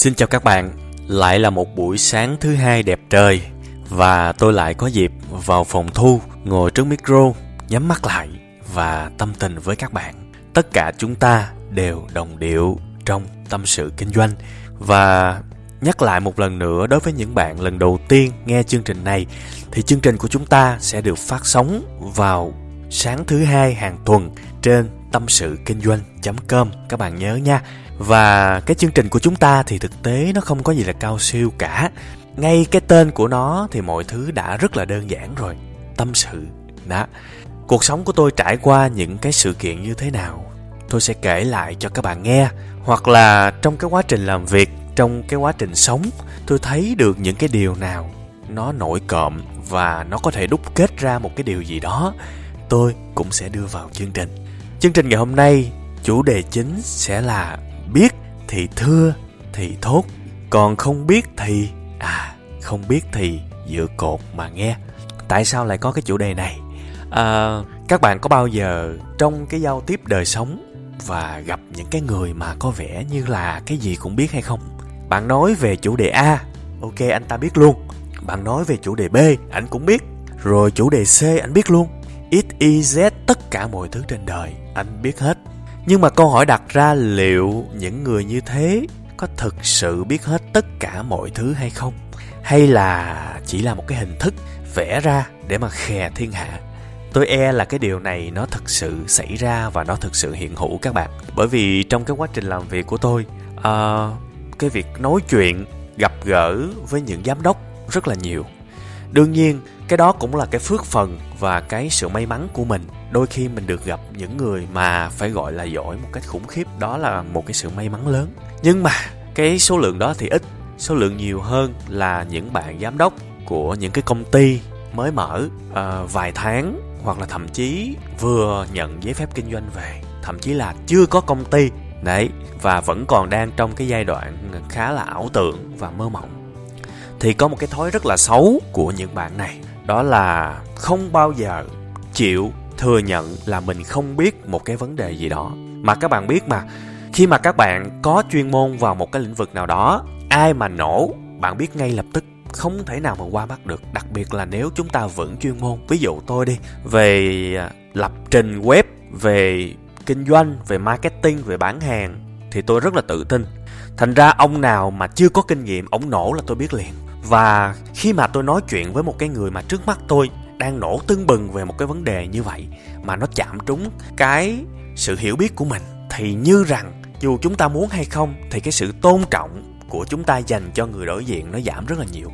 Xin chào các bạn, lại là một buổi sáng thứ hai đẹp trời và tôi lại có dịp vào phòng thu ngồi trước micro, nhắm mắt lại và tâm tình với các bạn. Tất cả chúng ta đều đồng điệu trong tâm sự kinh doanh và nhắc lại một lần nữa đối với những bạn lần đầu tiên nghe chương trình này thì chương trình của chúng ta sẽ được phát sóng vào sáng thứ hai hàng tuần trên tâm sự kinh doanh.com các bạn nhớ nha. Và cái chương trình của chúng ta thì thực tế nó không có gì là cao siêu cả. Ngay cái tên của nó thì mọi thứ đã rất là đơn giản rồi. Tâm sự. Đó. Cuộc sống của tôi trải qua những cái sự kiện như thế nào tôi sẽ kể lại cho các bạn nghe hoặc là trong cái quá trình làm việc, trong cái quá trình sống, tôi thấy được những cái điều nào nó nổi cộm và nó có thể đúc kết ra một cái điều gì đó tôi cũng sẽ đưa vào chương trình chương trình ngày hôm nay chủ đề chính sẽ là biết thì thưa thì thốt. Còn không biết thì à không biết thì dựa cột mà nghe. Tại sao lại có cái chủ đề này? À, các bạn có bao giờ trong cái giao tiếp đời sống và gặp những cái người mà có vẻ như là cái gì cũng biết hay không? Bạn nói về chủ đề a ok anh ta biết luôn. Bạn nói về chủ đề b anh cũng biết. Rồi chủ đề c anh biết luôn x y z tất cả mọi thứ trên đời anh biết hết. Nhưng mà câu hỏi đặt ra liệu những người như thế có thực sự biết hết tất cả mọi thứ hay không? Hay là chỉ là một cái hình thức vẽ ra để mà khè thiên hạ? Tôi e là cái điều này nó thực sự xảy ra và nó thực sự hiện hữu các bạn. Bởi vì trong cái quá trình làm việc của tôi uh, cái việc nói chuyện gặp gỡ với những giám đốc rất là nhiều. Đương nhiên cái đó cũng là cái phước phần và cái sự may mắn của mình. Đôi khi mình được gặp những người mà phải gọi là giỏi một cách khủng khiếp đó là một cái sự may mắn lớn. Nhưng mà cái số lượng đó thì ít số lượng nhiều hơn là những bạn giám đốc của những cái công ty mới mở uh, vài tháng hoặc là thậm chí vừa nhận giấy phép kinh doanh về. Thậm chí là chưa có công ty. Đấy và vẫn còn đang trong cái giai đoạn khá là ảo tưởng và mơ mộng. Thì có một cái thói rất là xấu của những bạn này đó là không bao giờ chịu thừa nhận là mình không biết một cái vấn đề gì đó. Mà các bạn biết mà, khi mà các bạn có chuyên môn vào một cái lĩnh vực nào đó, ai mà nổ, bạn biết ngay lập tức, không thể nào mà qua mắt được. Đặc biệt là nếu chúng ta vững chuyên môn, ví dụ tôi đi, về à, lập trình web, về kinh doanh, về marketing, về bán hàng, thì tôi rất là tự tin. Thành ra ông nào mà chưa có kinh nghiệm, ông nổ là tôi biết liền và khi mà tôi nói chuyện với một cái người mà trước mắt tôi đang nổ tưng bừng về một cái vấn đề như vậy mà nó chạm trúng cái sự hiểu biết của mình, thì như rằng dù chúng ta muốn hay không, thì cái sự tôn trọng của chúng ta dành cho người đối diện nó giảm rất là nhiều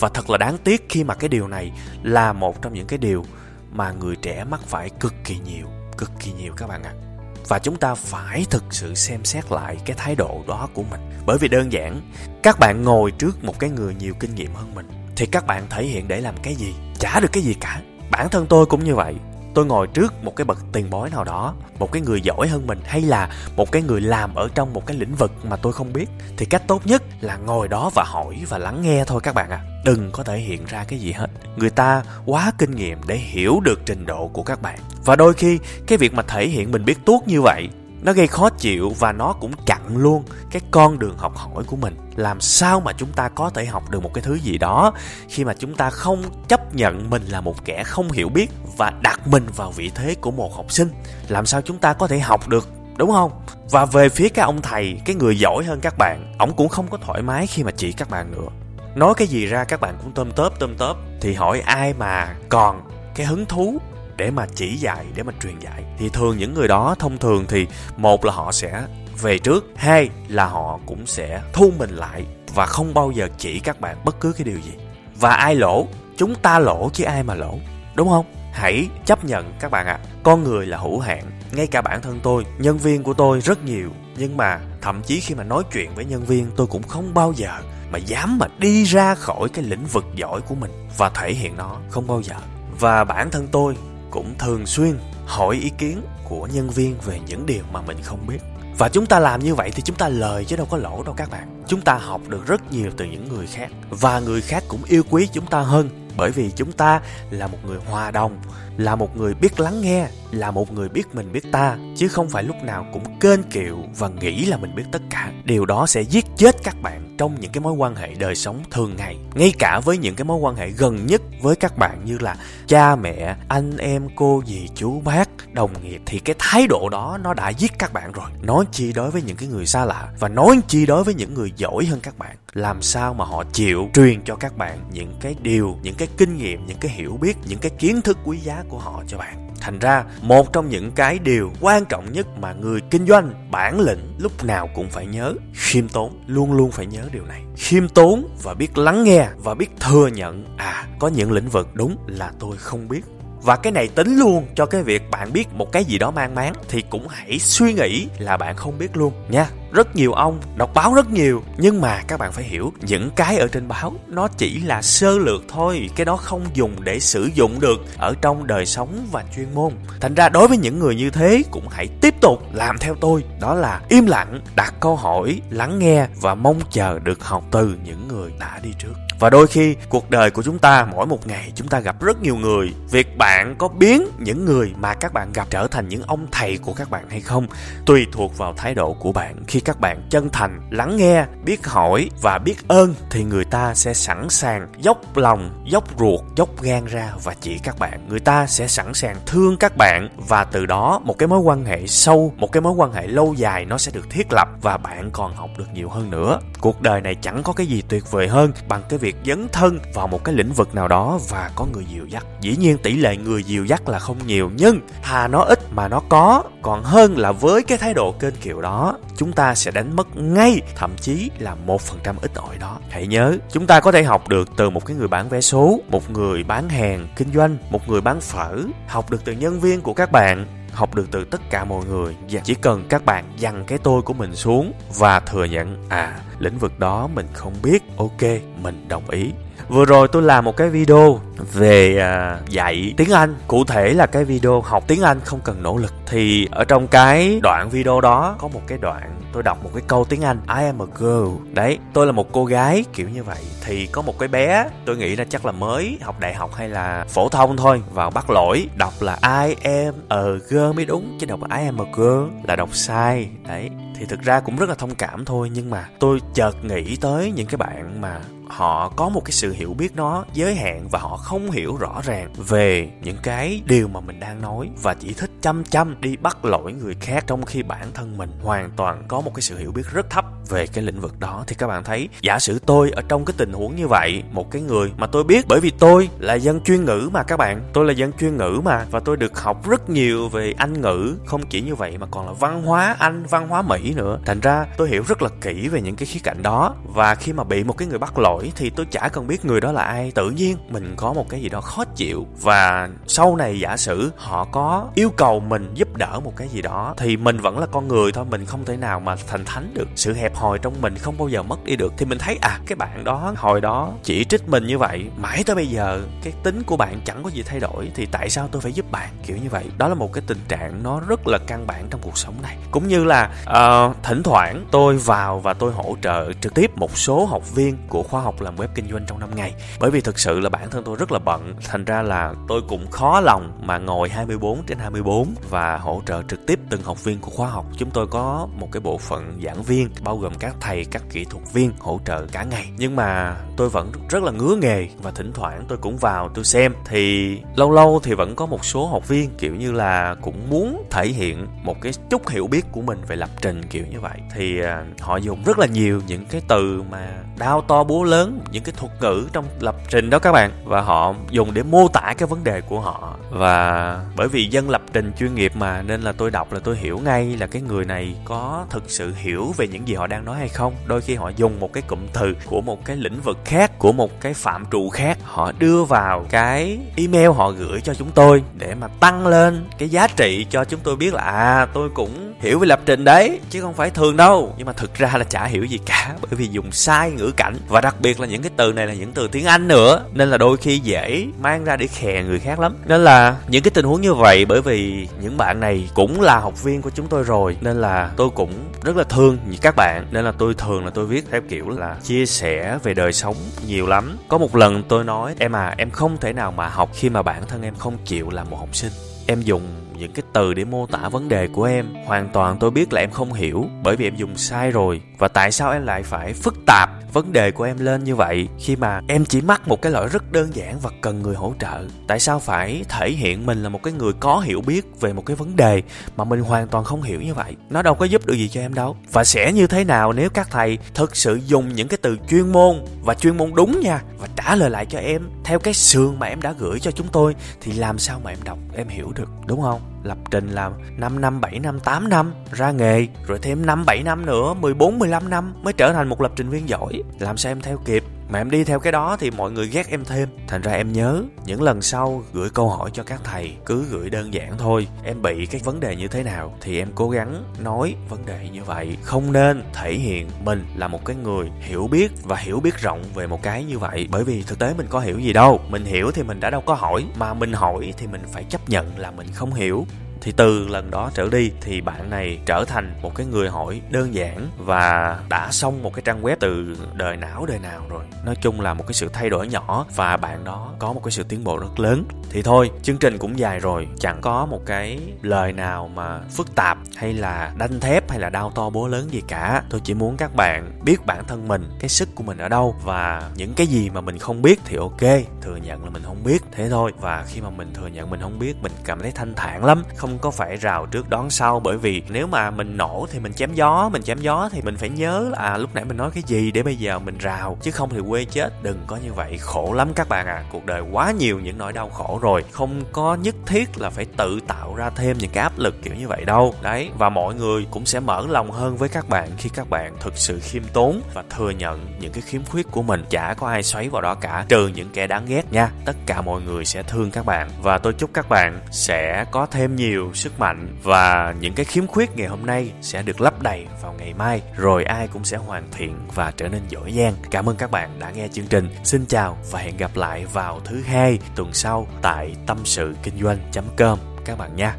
và thật là đáng tiếc khi mà cái điều này là một trong những cái điều mà người trẻ mắc phải cực kỳ nhiều, cực kỳ nhiều các bạn ạ à và chúng ta phải thực sự xem xét lại cái thái độ đó của mình. Bởi vì đơn giản, các bạn ngồi trước một cái người nhiều kinh nghiệm hơn mình, thì các bạn thể hiện để làm cái gì, chả được cái gì cả. Bản thân tôi cũng như vậy tôi ngồi trước một cái bậc tiền bối nào đó, một cái người giỏi hơn mình hay là một cái người làm ở trong một cái lĩnh vực mà tôi không biết, thì cách tốt nhất là ngồi đó và hỏi và lắng nghe thôi các bạn ạ à. đừng có thể hiện ra cái gì hết người ta quá kinh nghiệm để hiểu được trình độ của các bạn và đôi khi cái việc mà thể hiện mình biết tuốt như vậy nó gây khó chịu và nó cũng chặn luôn cái con đường học hỏi của mình. Làm sao mà chúng ta có thể học được một cái thứ gì đó khi mà chúng ta không chấp nhận mình là một kẻ không hiểu biết và đặt mình vào vị thế của một học sinh? Làm sao chúng ta có thể học được, đúng không? Và về phía các ông thầy, cái người giỏi hơn các bạn, ổng cũng không có thoải mái khi mà chỉ các bạn nữa. Nói cái gì ra các bạn cũng tôm tớp tôm tớp, thì hỏi ai mà còn cái hứng thú để mà chỉ dạy để mà truyền dạy. Thì thường những người đó thông thường thì một là họ sẽ về trước hai là họ cũng sẽ thu mình lại và không bao giờ chỉ các bạn bất cứ cái điều gì. Và ai lỗ? Chúng ta lỗ chứ ai mà lỗ đúng không? Hãy chấp nhận các bạn ạ à, con người là hữu hạn. Ngay cả bản thân tôi nhân viên của tôi rất nhiều nhưng mà thậm chí khi mà nói chuyện với nhân viên tôi cũng không bao giờ mà dám mà đi ra khỏi cái lĩnh vực giỏi của mình và thể hiện nó không bao giờ. Và bản thân tôi cũng thường xuyên hỏi ý kiến của nhân viên về những điều mà mình không biết. Và chúng ta làm như vậy thì chúng ta lời chứ đâu có lỗ đâu các bạn. Chúng ta học được rất nhiều từ những người khác và người khác cũng yêu quý chúng ta hơn. Bởi vì chúng ta là một người hòa đồng là một người biết lắng nghe, là một người biết mình biết ta, chứ không phải lúc nào cũng kênh kiệu và nghĩ là mình biết tất cả. Điều đó sẽ giết chết các bạn trong những cái mối quan hệ đời sống thường ngày, ngay cả với những cái mối quan hệ gần nhất với các bạn như là cha mẹ, anh em, cô, dì, chú, bác, đồng nghiệp. Thì cái thái độ đó nó đã giết các bạn rồi. Nói chi đối với những cái người xa lạ và nói chi đối với những người giỏi hơn các bạn. Làm sao mà họ chịu truyền cho các bạn những cái điều, những cái kinh nghiệm, những cái hiểu biết, những cái kiến thức quý giá của họ cho bạn. Thành ra, một trong những cái điều quan trọng nhất mà người kinh doanh bản lĩnh lúc nào cũng phải nhớ, khiêm tốn, luôn luôn phải nhớ điều này. Khiêm tốn và biết lắng nghe và biết thừa nhận à có những lĩnh vực đúng là tôi không biết và cái này tính luôn cho cái việc bạn biết một cái gì đó mang máng thì cũng hãy suy nghĩ là bạn không biết luôn nha. Rất nhiều ông đọc báo rất nhiều, nhưng mà các bạn phải hiểu, những cái ở trên báo nó chỉ là sơ lược thôi, cái đó không dùng để sử dụng được ở trong đời sống và chuyên môn. Thành ra đối với những người như thế cũng hãy tiếp tục làm theo tôi, đó là im lặng, đặt câu hỏi, lắng nghe và mong chờ được học từ những người đã đi trước và đôi khi, cuộc đời của chúng ta, mỗi một ngày chúng ta gặp rất nhiều người. Việc bạn có biến những người mà các bạn gặp trở thành những ông thầy của các bạn hay không, tùy thuộc vào thái độ của bạn. Khi các bạn chân thành, lắng nghe, biết hỏi và biết ơn, thì người ta sẽ sẵn sàng dốc lòng, dốc ruột, dốc gan ra và chỉ các bạn. Người ta sẽ sẵn sàng thương các bạn và từ đó một cái mối quan hệ sâu, một cái mối quan hệ lâu dài nó sẽ được thiết lập và bạn còn học được nhiều hơn nữa. Cuộc đời này chẳng có cái gì tuyệt vời hơn bằng cái việc việc dấn thân vào một cái lĩnh vực nào đó và có người dìu dắt. Dĩ nhiên tỷ lệ người dìu dắt là không nhiều, nhưng thà nó ít mà nó có. Còn hơn là với cái thái độ kênh kiệu đó, chúng ta sẽ đánh mất ngay, thậm chí là một phần trăm ít ỏi đó. Hãy nhớ, chúng ta có thể học được từ một cái người bán vé số, một người bán hàng kinh doanh, một người bán phở, học được từ nhân viên của các bạn học được từ tất cả mọi người. Và chỉ cần các bạn dằn cái tôi của mình xuống và thừa nhận à lĩnh vực đó mình không biết ok mình đồng ý. Vừa rồi tôi làm một cái video về à, dạy tiếng anh. Cụ thể là cái video học tiếng anh không cần nỗ lực. Thì ở trong cái đoạn video đó có một cái đoạn tôi đọc một cái câu tiếng anh, I am a girl. Đấy, tôi là một cô gái kiểu như vậy. Thì có một cái bé, tôi nghĩ là chắc là mới học đại học hay là phổ thông thôi, vào bắt lỗi, đọc là I am a girl mới đúng, chứ đọc I am a girl là đọc sai. Đấy thì thực ra cũng rất là thông cảm thôi, nhưng mà tôi chợt nghĩ tới những cái bạn mà họ có một cái sự hiểu biết nó giới hạn và họ không hiểu rõ ràng về những cái điều mà mình đang nói và chỉ thích chăm chăm đi bắt lỗi người khác trong khi bản thân mình hoàn toàn có một cái sự hiểu biết rất thấp về cái lĩnh vực đó. Thì các bạn thấy, giả sử tôi ở trong cái tình huống như vậy, một cái người mà tôi biết, bởi vì tôi là dân chuyên ngữ mà các bạn, tôi là dân chuyên ngữ mà, và tôi được học rất nhiều về anh ngữ, không chỉ như vậy mà còn là văn hóa anh, văn hóa mỹ nữa. Thành ra tôi hiểu rất là kỹ về những cái khía cạnh đó, và khi mà bị một cái người bắt lỗi thì tôi chả cần biết người đó là ai. Tự nhiên mình có một cái gì đó khó chịu, và sau này giả sử họ có yêu cầu mình giúp đỡ một cái gì đó thì mình vẫn là con người thôi mình không thể nào mà thành thánh được. Sự hẹp hòi trong mình không bao giờ mất đi được. Thì mình thấy à cái bạn đó hồi đó chỉ trích mình như vậy mãi tới bây giờ cái tính của bạn chẳng có gì thay đổi thì tại sao tôi phải giúp bạn? Kiểu như vậy. Đó là một cái tình trạng nó rất là căn bản trong cuộc sống này. Cũng như là uh, thỉnh thoảng tôi vào và tôi hỗ trợ trực tiếp một số học viên của khóa học làm web kinh doanh trong năm ngày. Bởi vì thực sự là bản thân tôi rất là bận thành ra là tôi cũng khó lòng mà ngồi 24 trên 24 và hỗ trợ trực tiếp từng học viên của khóa học. Chúng tôi có một cái bộ phận giảng viên, bao gồm các thầy, các kỹ thuật viên hỗ trợ cả ngày. Nhưng mà tôi vẫn rất là ngứa nghề và thỉnh thoảng tôi cũng vào tôi xem. Thì lâu lâu thì vẫn có một số học viên kiểu như là cũng muốn thể hiện một cái chút hiểu biết của mình về lập trình kiểu như vậy. Thì à, họ dùng rất là nhiều những cái từ mà đao to búa lớn, những cái thuật ngữ trong lập trình đó các bạn. Và họ dùng để mô tả cái vấn đề của họ. Và bởi vì dân lập trình chuyên nghiệp mà nên là tôi đọc là tôi hiểu ngay là cái người này có thực sự hiểu về những gì họ đang nói hay không. Đôi khi họ dùng một cái cụm từ của một cái lĩnh vực khác, của một cái phạm trụ khác, họ đưa vào cái email họ gửi cho chúng tôi để mà tăng lên cái giá trị cho chúng tôi biết là à tôi cũng hiểu về lập trình đấy, chứ không phải thường đâu. Nhưng mà thực ra là chả hiểu gì cả, bởi vì dùng sai ngữ cảnh. Và đặc biệt là những cái từ này là những từ tiếng anh nữa, nên là đôi khi dễ mang ra để khè người khác lắm. Nên là những cái tình huống như vậy, bởi vì những bạn bạn này cũng là học viên của chúng tôi rồi, nên là tôi cũng rất là thương các bạn. Nên là tôi thường là tôi viết theo kiểu là chia sẻ về đời sống nhiều lắm. Có một lần tôi nói, em à em không thể nào mà học khi mà bản thân em không chịu làm một học sinh. Em dùng những cái từ để mô tả vấn đề của em. Hoàn toàn tôi biết là em không hiểu, bởi vì em dùng sai rồi và tại sao em lại phải phức tạp vấn đề của em lên như vậy khi mà em chỉ mắc một cái lỗi rất đơn giản và cần người hỗ trợ? Tại sao phải thể hiện mình là một cái người có hiểu biết về một cái vấn đề mà mình hoàn toàn không hiểu như vậy? Nó đâu có giúp được gì cho em đâu. Và sẽ như thế nào nếu các thầy thực sự dùng những cái từ chuyên môn và chuyên môn đúng nha và trả lời lại cho em theo cái sườn mà em đã gửi cho chúng tôi thì làm sao mà em đọc, em hiểu được, đúng không? Lập trình là 5 năm, 7 năm, 8 năm ra nghề rồi thêm 5 7 năm nữa, 14 15 năm mới trở thành một lập trình viên giỏi. Làm sao em theo kịp? Mà em đi theo cái đó thì mọi người ghét em thêm. Thành ra em nhớ những lần sau gửi câu hỏi cho các thầy, cứ gửi đơn giản thôi. Em bị cái vấn đề như thế nào thì em cố gắng nói vấn đề như vậy. Không nên thể hiện mình là một cái người hiểu biết và hiểu biết rộng về một cái như vậy. Bởi vì thực tế mình có hiểu gì đâu. Mình hiểu thì mình đã đâu có hỏi, mà mình hỏi thì mình phải chấp nhận là mình không hiểu thì từ lần đó trở đi thì bạn này trở thành một cái người hỏi đơn giản và đã xong một cái trang web từ đời não đời nào rồi. Nói chung là một cái sự thay đổi nhỏ và bạn đó có một cái sự tiến bộ rất lớn. Thì thôi, chương trình cũng dài rồi, chẳng có một cái lời nào mà phức tạp hay là đanh thép hay là đau to bố lớn gì cả. Tôi chỉ muốn các bạn biết bản thân mình, cái sức của mình ở đâu và những cái gì mà mình không biết thì ok, thừa nhận là mình không biết. Thế thôi, và khi mà mình thừa nhận mình không biết, mình cảm thấy thanh thản lắm, không không có phải rào trước đón sau bởi vì nếu mà mình nổ thì mình chém gió mình chém gió thì mình phải nhớ là à, lúc nãy mình nói cái gì để bây giờ mình rào chứ không thì quê chết. Đừng có như vậy khổ lắm các bạn à cuộc đời quá nhiều những nỗi đau khổ rồi không có nhất thiết là phải tự tạo ra thêm những cái áp lực kiểu như vậy đâu. Đấy và mọi người cũng sẽ mở lòng hơn với các bạn khi các bạn thực sự khiêm tốn và thừa nhận những cái khiếm khuyết của mình. Chả có ai xoáy vào đó cả trừ những kẻ đáng ghét nha. Tất cả mọi người sẽ thương các bạn và tôi chúc các bạn sẽ có thêm nhiều sức mạnh và những cái khiếm khuyết ngày hôm nay sẽ được lấp đầy vào ngày mai. Rồi ai cũng sẽ hoàn thiện và trở nên giỏi giang. Cảm ơn các bạn đã nghe chương trình. Xin chào và hẹn gặp lại vào thứ hai tuần sau tại tâm sự kinh doanh com. Các bạn nha.